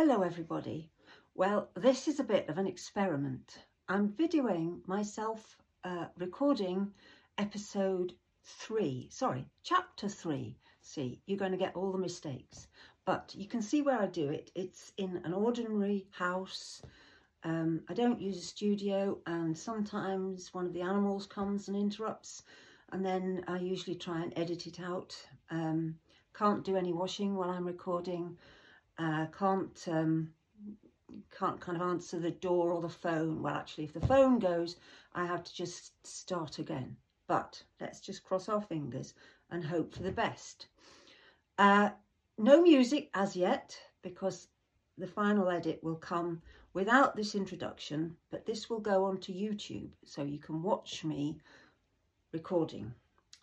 Hello everybody. Well, this is a bit of an experiment. I'm videoing myself uh, recording episode three, sorry, chapter three. See, you're going to get all the mistakes, but you can see where I do it. It's in an ordinary house. Um, I don't use a studio and sometimes one of the animals comes and interrupts and then I usually try and edit it out. Um, can't do any washing while I'm recording. Uh, can't um, can't kind of answer the door or the phone. Well, actually, if the phone goes, I have to just start again. But let's just cross our fingers and hope for the best. Uh, no music as yet, because the final edit will come without this introduction, but this will go onto YouTube, so you can watch me recording.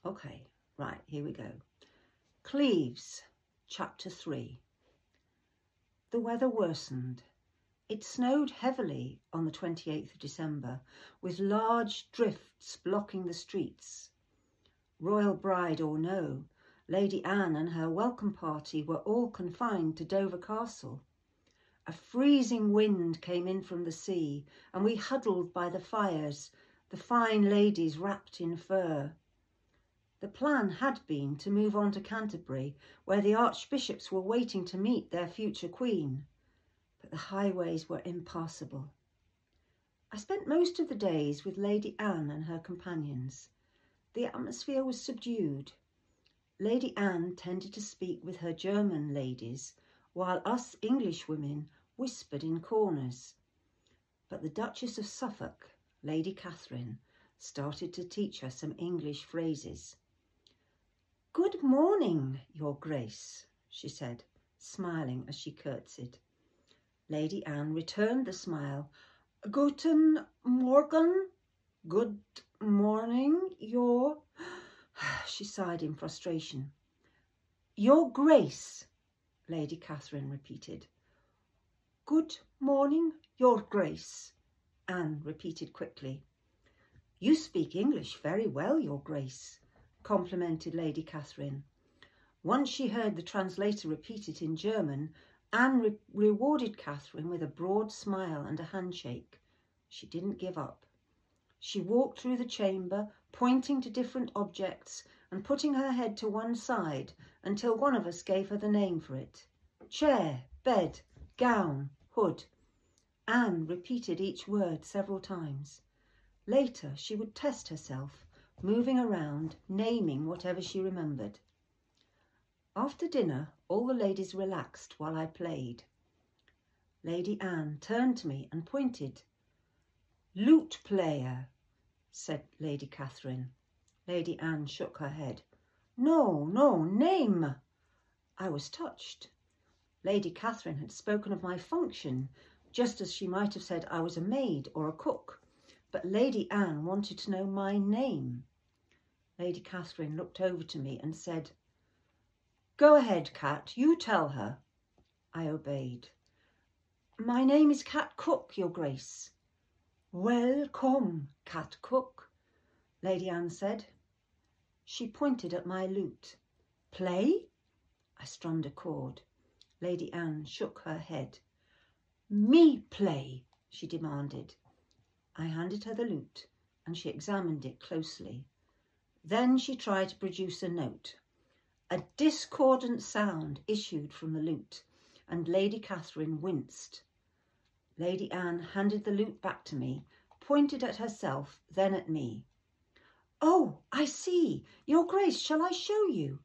Okay, right, here we go. Cleves, chapter 3. The weather worsened. It snowed heavily on the 28th of December, with large drifts blocking the streets. Royal bride or no, Lady Anne and her welcome party were all confined to Dover Castle. A freezing wind came in from the sea, and we huddled by the fires, the fine ladies wrapped in fur. The plan had been to move on to Canterbury, where the archbishops were waiting to meet their future queen, but the highways were impassable. I spent most of the days with Lady Anne and her companions. The atmosphere was subdued. Lady Anne tended to speak with her German ladies, while us English women whispered in corners. But the Duchess of Suffolk, Lady Catherine, started to teach her some English phrases. Good morning, Your Grace, she said, smiling as she curtsied. Lady Anne returned the smile. Guten Morgen, good morning, Your... She sighed in frustration. Your Grace, Lady Catherine repeated. Good morning, Your Grace, Anne repeated quickly. You speak English very well, Your Grace, complimented Lady Catherine. Once she heard the translator repeat it in German, Anne re rewarded Catherine with a broad smile and a handshake. She didn't give up. She walked through the chamber, pointing to different objects and putting her head to one side until one of us gave her the name for it. Chair, bed, gown, hood. Anne repeated each word several times. Later, she would test herself moving around, naming whatever she remembered. After dinner, all the ladies relaxed while I played. Lady Anne turned to me and pointed. Lute player, said Lady Catherine. Lady Anne shook her head. No, no, name. I was touched. Lady Catherine had spoken of my function, just as she might have said I was a maid or a cook but Lady Anne wanted to know my name. Lady Catherine looked over to me and said, Go ahead, Cat, you tell her. I obeyed. My name is Cat Cook, Your Grace. Welcome, Cat Cook, Lady Anne said. She pointed at my lute. Play? I strummed a chord. Lady Anne shook her head. Me play, she demanded. I handed her the lute and she examined it closely. Then she tried to produce a note. A discordant sound issued from the lute and Lady Catherine winced. Lady Anne handed the lute back to me, pointed at herself, then at me. Oh, I see. Your Grace, shall I show you?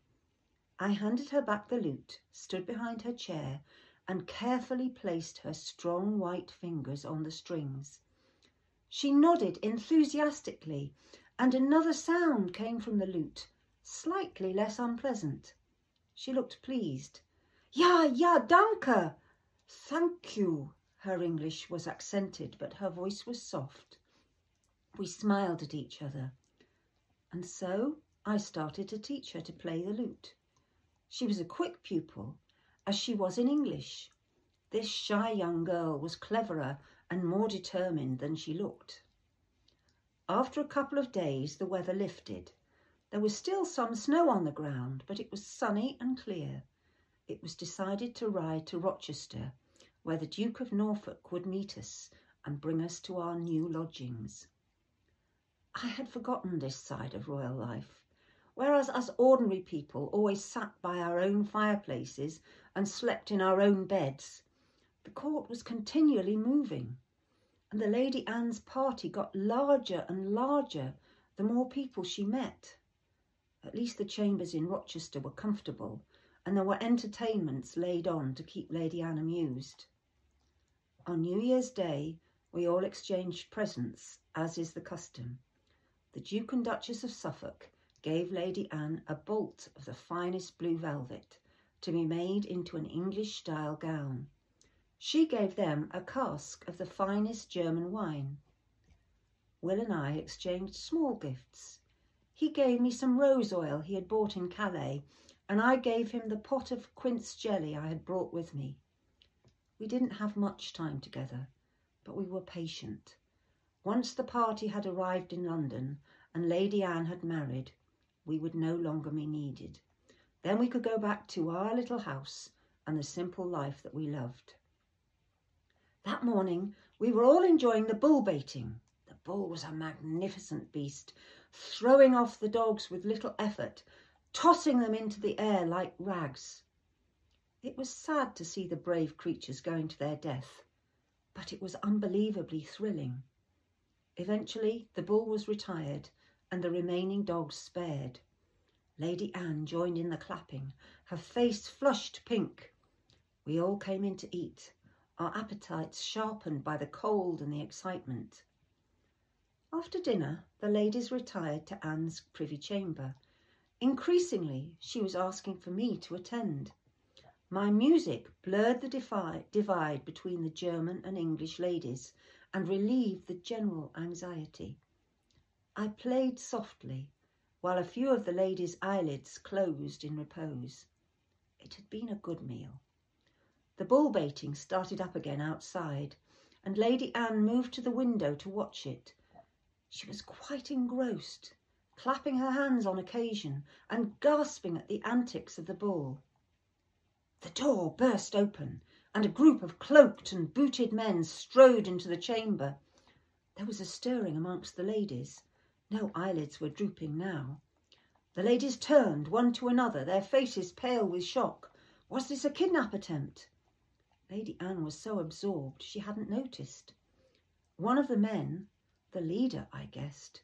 I handed her back the lute, stood behind her chair, and carefully placed her strong white fingers on the strings. She nodded enthusiastically, and another sound came from the lute, slightly less unpleasant. She looked pleased. Ja, ja, danke. Thank you. Her English was accented, but her voice was soft. We smiled at each other. And so I started to teach her to play the lute. She was a quick pupil, as she was in English. This shy young girl was cleverer and more determined than she looked. After a couple of days, the weather lifted. There was still some snow on the ground, but it was sunny and clear. It was decided to ride to Rochester, where the Duke of Norfolk would meet us and bring us to our new lodgings. I had forgotten this side of royal life, whereas us ordinary people always sat by our own fireplaces and slept in our own beds. The court was continually moving, and the Lady Anne's party got larger and larger the more people she met. At least the chambers in Rochester were comfortable, and there were entertainments laid on to keep Lady Anne amused. On New Year's Day, we all exchanged presents, as is the custom. The Duke and Duchess of Suffolk gave Lady Anne a bolt of the finest blue velvet to be made into an English style gown. She gave them a cask of the finest German wine. Will and I exchanged small gifts. He gave me some rose oil he had bought in Calais, and I gave him the pot of quince jelly I had brought with me. We didn't have much time together, but we were patient. Once the party had arrived in London and Lady Anne had married, we would no longer be needed. Then we could go back to our little house and the simple life that we loved. That morning we were all enjoying the bull baiting. The bull was a magnificent beast, throwing off the dogs with little effort, tossing them into the air like rags. It was sad to see the brave creatures going to their death, but it was unbelievably thrilling. Eventually, the bull was retired and the remaining dogs spared. Lady Anne joined in the clapping, her face flushed pink. We all came in to eat, our appetites sharpened by the cold and the excitement. After dinner, the ladies retired to Anne's privy chamber. Increasingly, she was asking for me to attend. My music blurred the divide between the German and English ladies and relieved the general anxiety. I played softly while a few of the ladies' eyelids closed in repose. It had been a good meal. The bull baiting started up again outside, and Lady Anne moved to the window to watch it. She was quite engrossed, clapping her hands on occasion and gasping at the antics of the bull. The door burst open, and a group of cloaked and booted men strode into the chamber. There was a stirring amongst the ladies. No eyelids were drooping now. The ladies turned one to another, their faces pale with shock. Was this a kidnap attempt? Lady Anne was so absorbed she hadn't noticed. One of the men, the leader, I guessed,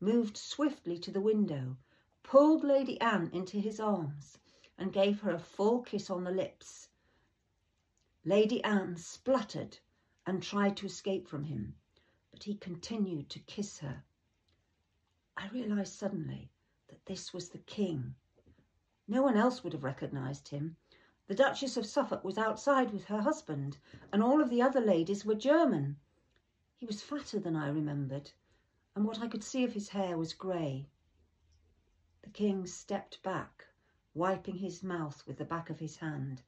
moved swiftly to the window, pulled Lady Anne into his arms, and gave her a full kiss on the lips. Lady Anne spluttered and tried to escape from him, but he continued to kiss her. I realised suddenly that this was the king. No one else would have recognised him. The Duchess of Suffolk was outside with her husband, and all of the other ladies were German. He was fatter than I remembered, and what I could see of his hair was grey. The king stepped back wiping his mouth with the back of his hand.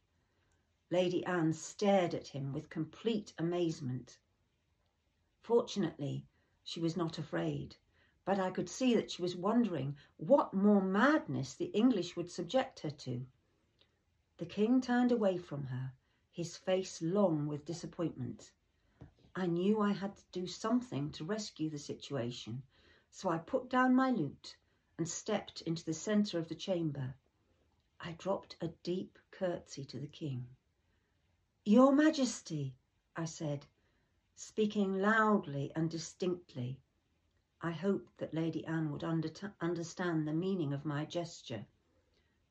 Lady Anne stared at him with complete amazement. Fortunately, she was not afraid, but I could see that she was wondering what more madness the English would subject her to. The king turned away from her, his face long with disappointment. I knew I had to do something to rescue the situation, so I put down my lute and stepped into the centre of the chamber. I dropped a deep curtsy to the king. Your Majesty, I said, speaking loudly and distinctly. I hoped that Lady Anne would under understand the meaning of my gesture.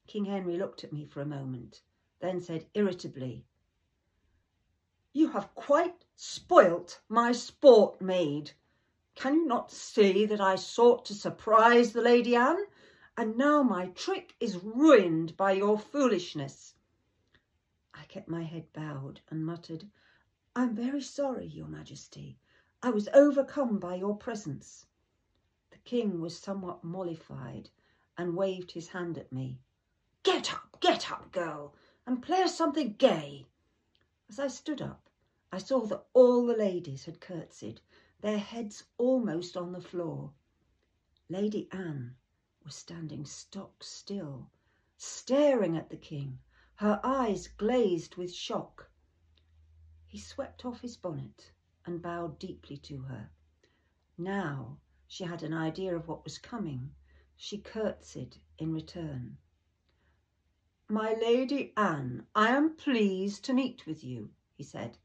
King Henry looked at me for a moment, then said irritably, You have quite spoilt my sport, maid. Can you not see that I sought to surprise the Lady Anne and now my trick is ruined by your foolishness. I kept my head bowed and muttered, I'm very sorry, your majesty. I was overcome by your presence. The king was somewhat mollified and waved his hand at me. Get up, get up, girl, and play us something gay. As I stood up, I saw that all the ladies had curtsied, their heads almost on the floor. Lady Anne was standing stock still, staring at the king, her eyes glazed with shock. He swept off his bonnet and bowed deeply to her. Now she had an idea of what was coming. She curtsied in return. My Lady Anne, I am pleased to meet with you, he said.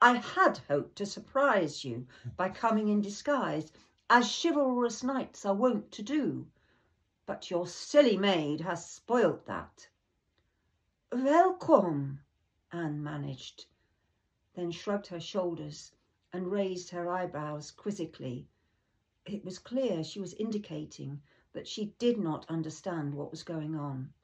I had hoped to surprise you by coming in disguise, as chivalrous knights are wont to do. But your silly maid has spoilt that. Welcome, Anne managed, then shrugged her shoulders and raised her eyebrows quizzically. It was clear she was indicating that she did not understand what was going on.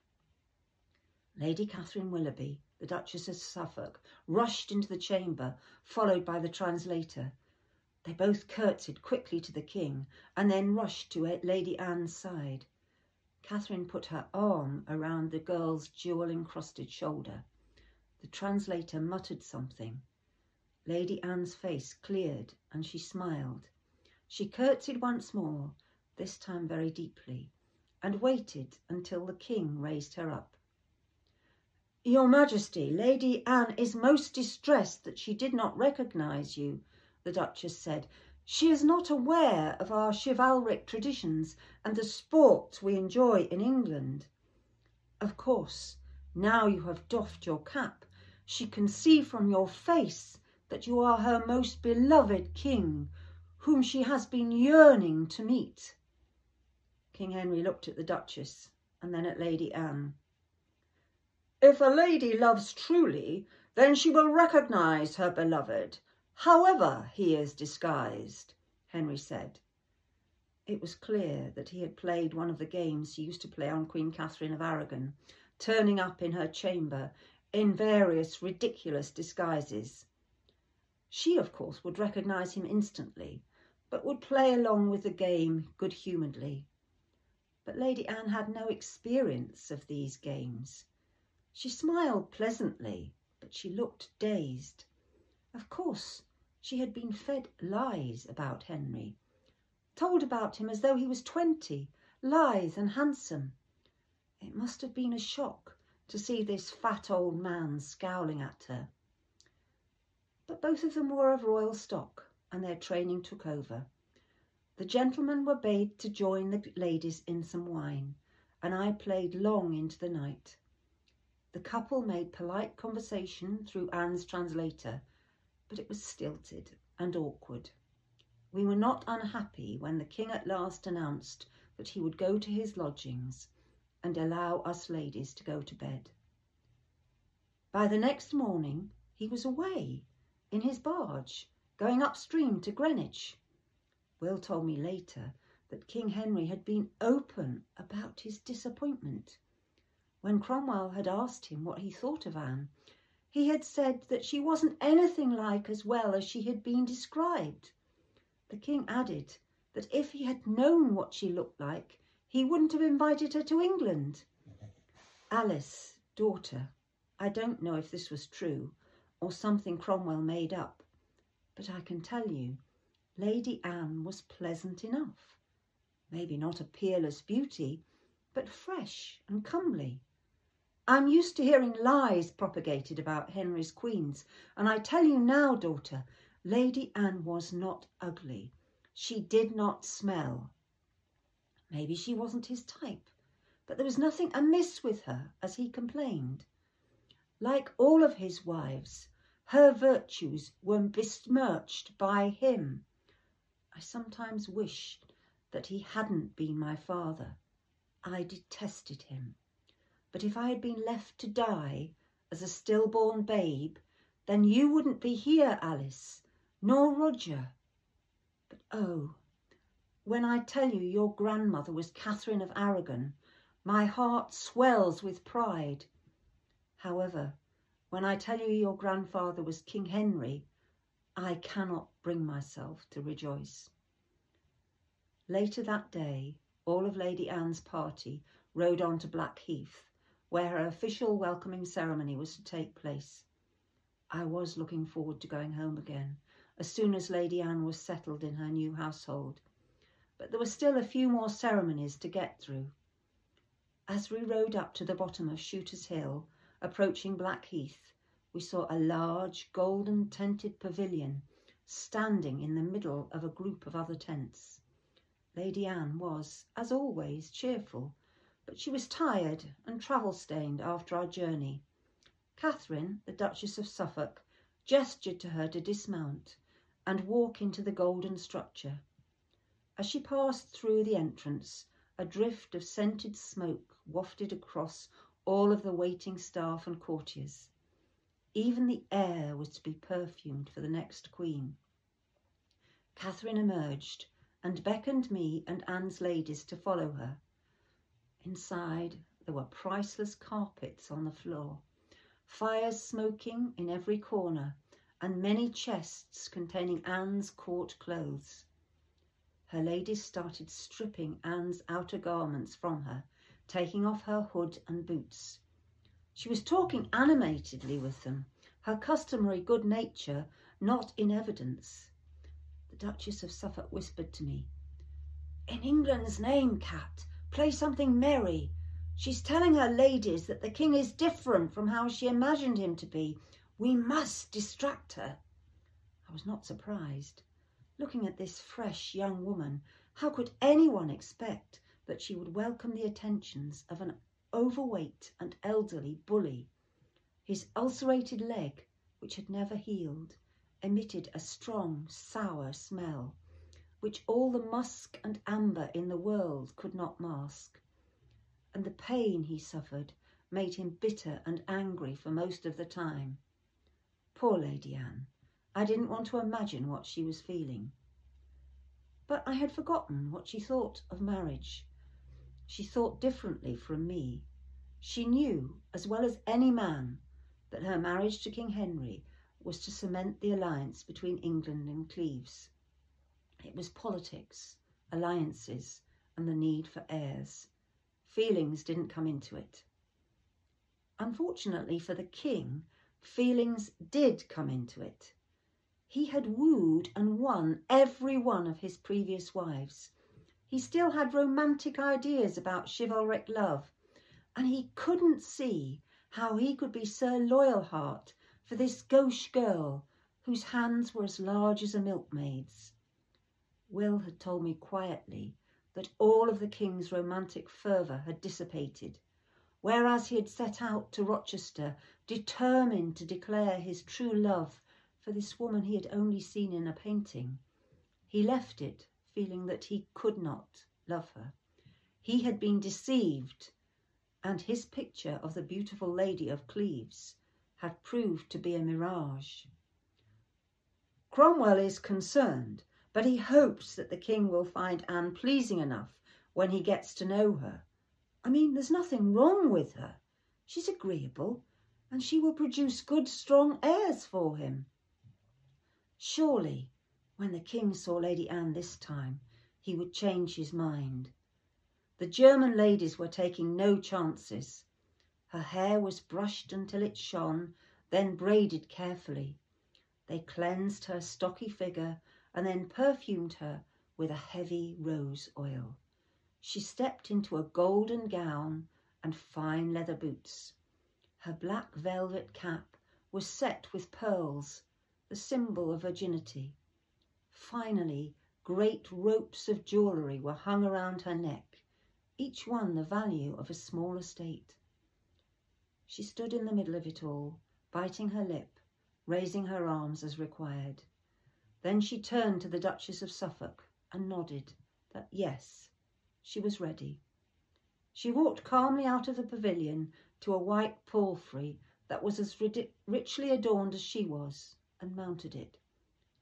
Lady Catherine Willoughby, the Duchess of Suffolk, rushed into the chamber, followed by the translator. They both curtsied quickly to the king and then rushed to Lady Anne's side. Catherine put her arm around the girl's jewel-encrusted shoulder. The translator muttered something. Lady Anne's face cleared and she smiled. She curtsied once more, this time very deeply, and waited until the king raised her up. Your Majesty, Lady Anne is most distressed that she did not recognise you, the Duchess said. She is not aware of our chivalric traditions and the sports we enjoy in England. Of course, now you have doffed your cap, she can see from your face that you are her most beloved king, whom she has been yearning to meet. King Henry looked at the Duchess and then at Lady Anne. If a lady loves truly, then she will recognise her beloved, however he is disguised, Henry said. It was clear that he had played one of the games he used to play on Queen Catherine of Aragon, turning up in her chamber in various ridiculous disguises. She, of course, would recognise him instantly, but would play along with the game good-humouredly. But Lady Anne had no experience of these games. She smiled pleasantly, but she looked dazed. Of course, she had been fed lies about Henry, told about him as though he was twenty, lithe and handsome. It must have been a shock to see this fat old man scowling at her. But both of them were of royal stock, and their training took over. The gentlemen were bade to join the ladies in some wine, and I played long into the night. The couple made polite conversation through Anne's translator, but it was stilted and awkward. We were not unhappy when the king at last announced that he would go to his lodgings and allow us ladies to go to bed. By the next morning, he was away in his barge, going upstream to Greenwich. Will told me later that King Henry had been open about his disappointment. When Cromwell had asked him what he thought of Anne, he had said that she wasn't anything like as well as she had been described. The king added that if he had known what she looked like, he wouldn't have invited her to England. Alice, daughter, I don't know if this was true or something Cromwell made up, but I can tell you, Lady Anne was pleasant enough. Maybe not a peerless beauty, but fresh and comely. I'm used to hearing lies propagated about Henry's queens, and I tell you now, daughter, Lady Anne was not ugly. She did not smell. Maybe she wasn't his type, but there was nothing amiss with her, as he complained. Like all of his wives, her virtues were besmirched by him. I sometimes wish that he hadn't been my father. I detested him. But if I had been left to die as a stillborn babe, then you wouldn't be here, Alice, nor Roger. But oh, when I tell you your grandmother was Catherine of Aragon, my heart swells with pride. However, when I tell you your grandfather was King Henry, I cannot bring myself to rejoice. Later that day, all of Lady Anne's party rode on to Blackheath, where her official welcoming ceremony was to take place. I was looking forward to going home again as soon as Lady Anne was settled in her new household, but there were still a few more ceremonies to get through. As we rode up to the bottom of Shooter's Hill, approaching Blackheath, we saw a large golden tented pavilion standing in the middle of a group of other tents. Lady Anne was, as always, cheerful, but she was tired and travel stained after our journey. Catherine, the Duchess of Suffolk, gestured to her to dismount and walk into the golden structure. As she passed through the entrance, a drift of scented smoke wafted across all of the waiting staff and courtiers. Even the air was to be perfumed for the next queen. Catherine emerged and beckoned me and Anne's ladies to follow her. Inside, there were priceless carpets on the floor, fires smoking in every corner, and many chests containing Anne's court clothes. Her ladies started stripping Anne's outer garments from her, taking off her hood and boots. She was talking animatedly with them, her customary good nature not in evidence. The Duchess of Suffolk whispered to me, In England's name, Cat, play something merry. She's telling her ladies that the king is different from how she imagined him to be. We must distract her. I was not surprised. Looking at this fresh young woman, how could anyone expect that she would welcome the attentions of an overweight and elderly bully. His ulcerated leg, which had never healed, emitted a strong, sour smell, which all the musk and amber in the world could not mask. And the pain he suffered made him bitter and angry for most of the time. Poor Lady Anne, I didn't want to imagine what she was feeling. But I had forgotten what she thought of marriage she thought differently from me. She knew, as well as any man, that her marriage to King Henry was to cement the alliance between England and Cleves. It was politics, alliances, and the need for heirs. Feelings didn't come into it. Unfortunately for the king, feelings did come into it. He had wooed and won every one of his previous wives he still had romantic ideas about chivalric love, and he couldn't see how he could be Sir Loyalheart for this gauche girl whose hands were as large as a milkmaid's. Will had told me quietly that all of the king's romantic fervour had dissipated, whereas he had set out to Rochester determined to declare his true love for this woman he had only seen in a painting. He left it feeling that he could not love her. He had been deceived, and his picture of the beautiful lady of Cleves had proved to be a mirage. Cromwell is concerned, but he hopes that the king will find Anne pleasing enough when he gets to know her. I mean, there's nothing wrong with her. She's agreeable, and she will produce good, strong heirs for him. Surely when the king saw Lady Anne this time, he would change his mind. The German ladies were taking no chances. Her hair was brushed until it shone, then braided carefully. They cleansed her stocky figure and then perfumed her with a heavy rose oil. She stepped into a golden gown and fine leather boots. Her black velvet cap was set with pearls, the symbol of virginity. Finally, great ropes of jewellery were hung around her neck, each one the value of a small estate. She stood in the middle of it all, biting her lip, raising her arms as required. Then she turned to the Duchess of Suffolk and nodded that yes, she was ready. She walked calmly out of the pavilion to a white palfrey that was as richly adorned as she was, and mounted it.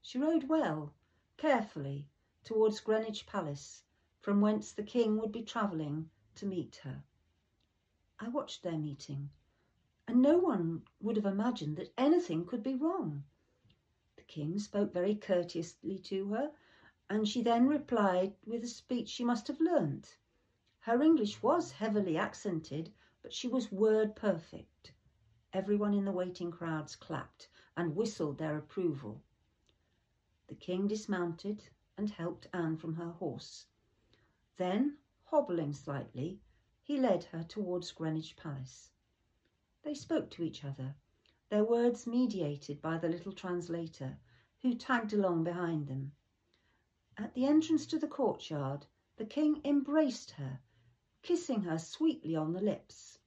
She rode well, carefully towards Greenwich Palace, from whence the king would be travelling to meet her. I watched their meeting, and no one would have imagined that anything could be wrong. King spoke very courteously to her, and she then replied with a speech she must have learnt. Her English was heavily accented, but she was word perfect. Everyone in the waiting crowds clapped and whistled their approval. The king dismounted and helped Anne from her horse. Then, hobbling slightly, he led her towards Greenwich Palace. They spoke to each other, their words mediated by the little translator, who tagged along behind them. At the entrance to the courtyard, the king embraced her, kissing her sweetly on the lips.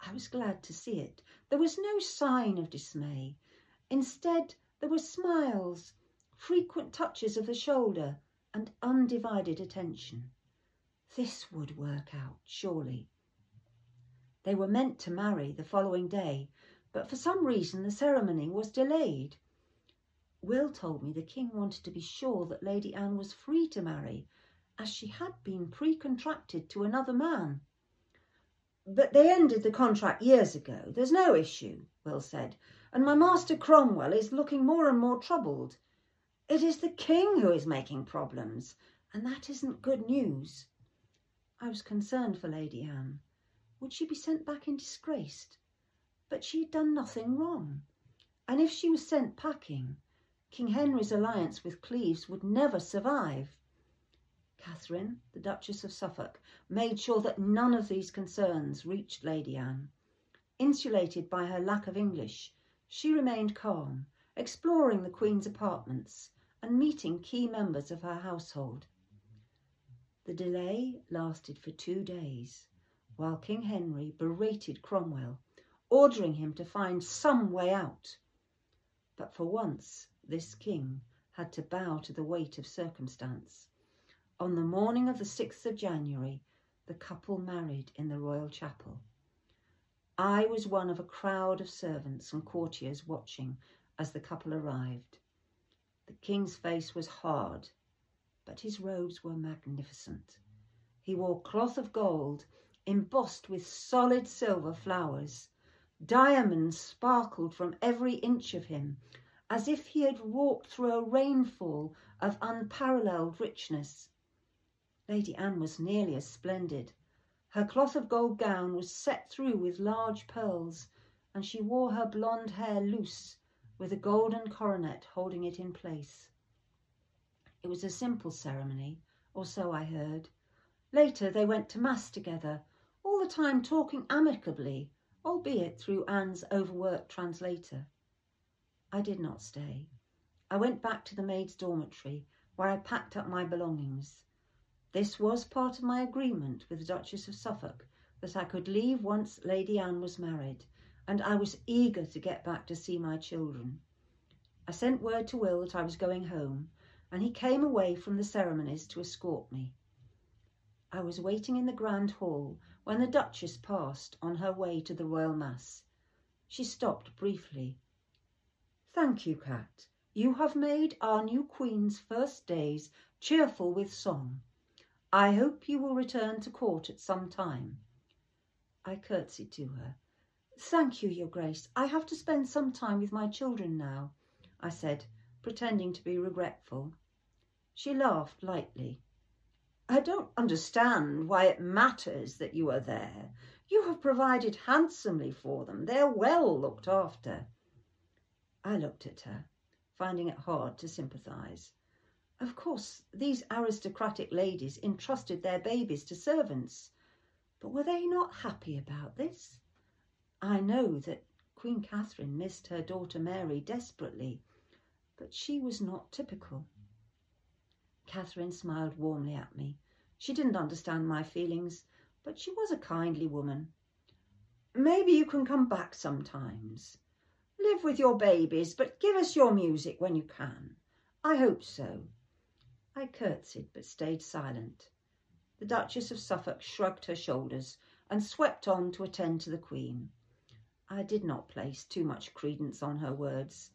I was glad to see it. There was no sign of dismay. Instead, there were smiles, frequent touches of the shoulder, and undivided attention. This would work out, surely. They were meant to marry the following day, but for some reason the ceremony was delayed. Will told me the king wanted to be sure that Lady Anne was free to marry, as she had been pre-contracted to another man. But they ended the contract years ago. There's no issue, Will said, and my master Cromwell is looking more and more troubled. It is the king who is making problems, and that isn't good news. I was concerned for Lady Anne. Would she be sent back in disgrace? But she had done nothing wrong. And if she was sent packing, King Henry's alliance with Cleves would never survive. Catherine, the Duchess of Suffolk, made sure that none of these concerns reached Lady Anne. Insulated by her lack of English, she remained calm, exploring the Queen's apartments and meeting key members of her household. The delay lasted for two days, while King Henry berated Cromwell ordering him to find some way out. But for once, this king had to bow to the weight of circumstance. On the morning of the 6th of January, the couple married in the royal chapel. I was one of a crowd of servants and courtiers watching as the couple arrived. The king's face was hard, but his robes were magnificent. He wore cloth of gold embossed with solid silver flowers Diamonds sparkled from every inch of him, as if he had walked through a rainfall of unparalleled richness. Lady Anne was nearly as splendid. Her cloth of gold gown was set through with large pearls, and she wore her blonde hair loose, with a golden coronet holding it in place. It was a simple ceremony, or so I heard. Later they went to Mass together, all the time talking amicably albeit through Anne's overworked translator. I did not stay. I went back to the maid's dormitory, where I packed up my belongings. This was part of my agreement with the Duchess of Suffolk that I could leave once Lady Anne was married, and I was eager to get back to see my children. I sent word to Will that I was going home, and he came away from the ceremonies to escort me. I was waiting in the grand hall when the Duchess passed on her way to the Royal Mass. She stopped briefly. Thank you, Cat. You have made our new Queen's first days cheerful with song. I hope you will return to court at some time. I curtsied to her. Thank you, Your Grace. I have to spend some time with my children now, I said, pretending to be regretful. She laughed lightly. I don't understand why it matters that you are there. You have provided handsomely for them. They are well looked after. I looked at her, finding it hard to sympathise. Of course, these aristocratic ladies entrusted their babies to servants, but were they not happy about this? I know that Queen Catherine missed her daughter Mary desperately, but she was not typical. Catherine smiled warmly at me. She didn't understand my feelings, but she was a kindly woman. Maybe you can come back sometimes. Live with your babies, but give us your music when you can. I hope so. I curtsied, but stayed silent. The Duchess of Suffolk shrugged her shoulders and swept on to attend to the Queen. I did not place too much credence on her words.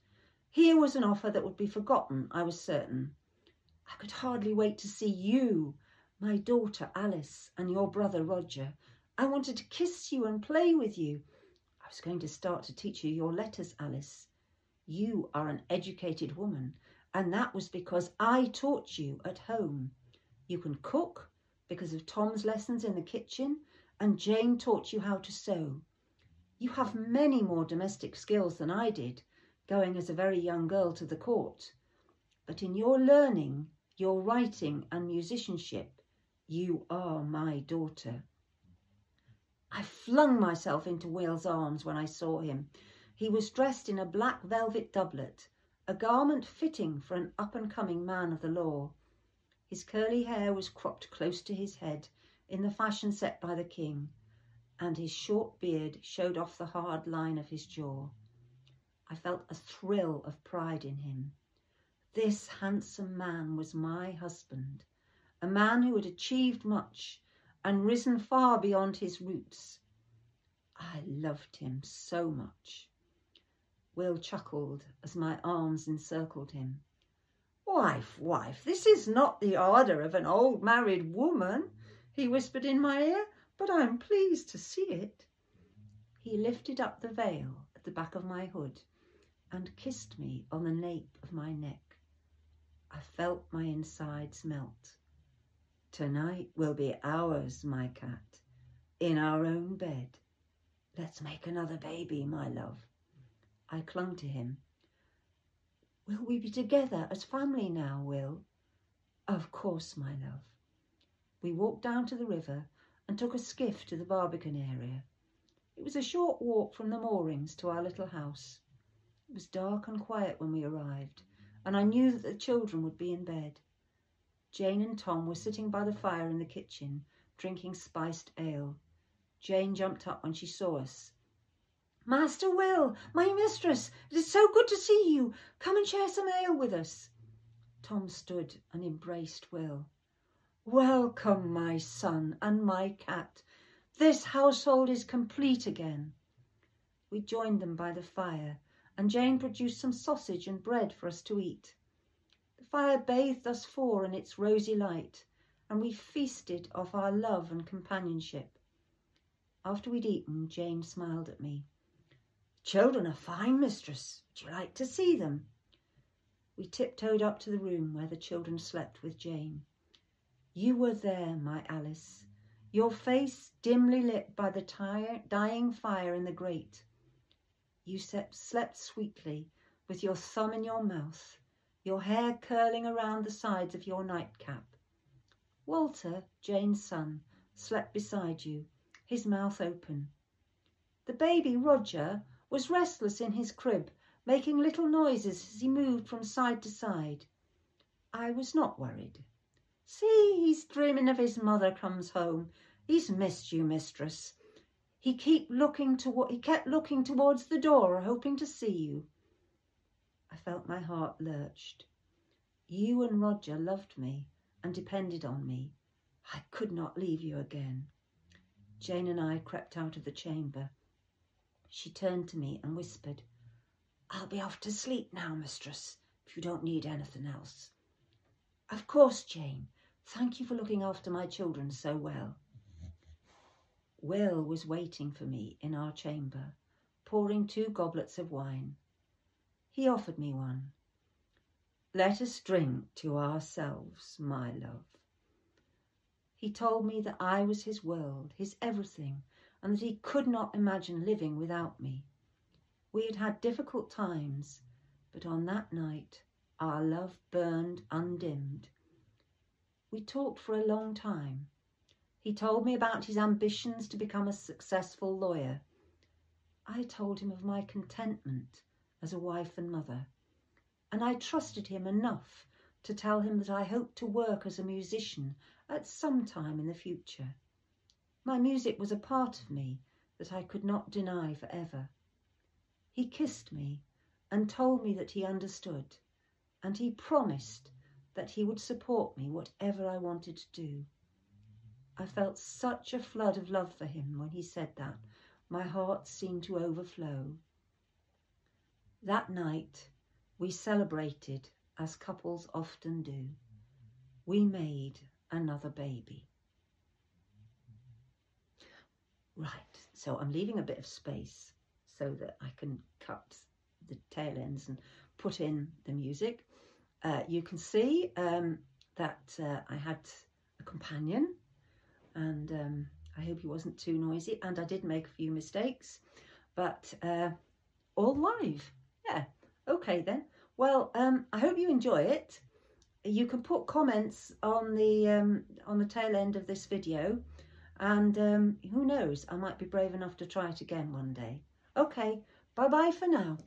Here was an offer that would be forgotten, I was certain. I could hardly wait to see you, my daughter Alice, and your brother Roger. I wanted to kiss you and play with you. I was going to start to teach you your letters, Alice. You are an educated woman, and that was because I taught you at home. You can cook because of Tom's lessons in the kitchen, and Jane taught you how to sew. You have many more domestic skills than I did, going as a very young girl to the court. But in your learning, your writing and musicianship, you are my daughter. I flung myself into Will's arms when I saw him. He was dressed in a black velvet doublet, a garment fitting for an up-and-coming man of the law. His curly hair was cropped close to his head in the fashion set by the king, and his short beard showed off the hard line of his jaw. I felt a thrill of pride in him. This handsome man was my husband, a man who had achieved much and risen far beyond his roots. I loved him so much. Will chuckled as my arms encircled him. Wife, wife, this is not the ardour of an old married woman, he whispered in my ear, but I am pleased to see it. He lifted up the veil at the back of my hood and kissed me on the nape of my neck. I felt my insides melt. Tonight will be ours, my cat, in our own bed. Let's make another baby, my love. I clung to him. Will we be together as family now, Will? Of course, my love. We walked down to the river and took a skiff to the Barbican area. It was a short walk from the moorings to our little house. It was dark and quiet when we arrived, and I knew that the children would be in bed. Jane and Tom were sitting by the fire in the kitchen, drinking spiced ale. Jane jumped up when she saw us. Master Will, my mistress, it is so good to see you. Come and share some ale with us. Tom stood and embraced Will. Welcome, my son and my cat. This household is complete again. We joined them by the fire and Jane produced some sausage and bread for us to eat. The fire bathed us four in its rosy light, and we feasted off our love and companionship. After we'd eaten, Jane smiled at me. Children are fine, mistress. Would you like to see them? We tiptoed up to the room where the children slept with Jane. You were there, my Alice, your face dimly lit by the dying fire in the grate. You slept sweetly, with your thumb in your mouth, your hair curling around the sides of your nightcap. Walter, Jane's son, slept beside you, his mouth open. The baby, Roger, was restless in his crib, making little noises as he moved from side to side. I was not worried. See, he's dreaming of his mother comes home. He's missed you, mistress. He kept looking to he kept looking towards the door, hoping to see you. I felt my heart lurched. You and Roger loved me and depended on me. I could not leave you again. Jane and I crept out of the chamber. She turned to me and whispered, I'll be off to sleep now, mistress, if you don't need anything else. Of course, Jane. Thank you for looking after my children so well. Will was waiting for me in our chamber, pouring two goblets of wine. He offered me one. Let us drink to ourselves, my love. He told me that I was his world, his everything, and that he could not imagine living without me. We had had difficult times, but on that night our love burned undimmed. We talked for a long time, he told me about his ambitions to become a successful lawyer. I told him of my contentment as a wife and mother, and I trusted him enough to tell him that I hoped to work as a musician at some time in the future. My music was a part of me that I could not deny forever. He kissed me and told me that he understood, and he promised that he would support me whatever I wanted to do. I felt such a flood of love for him when he said that. My heart seemed to overflow. That night, we celebrated as couples often do. We made another baby. Right, so I'm leaving a bit of space so that I can cut the tail ends and put in the music. Uh, you can see um, that uh, I had a companion and um, I hope he wasn't too noisy and I did make a few mistakes but uh, all live. Yeah okay then. Well um, I hope you enjoy it. You can put comments on the um, on the tail end of this video and um, who knows I might be brave enough to try it again one day. Okay Bye bye for now.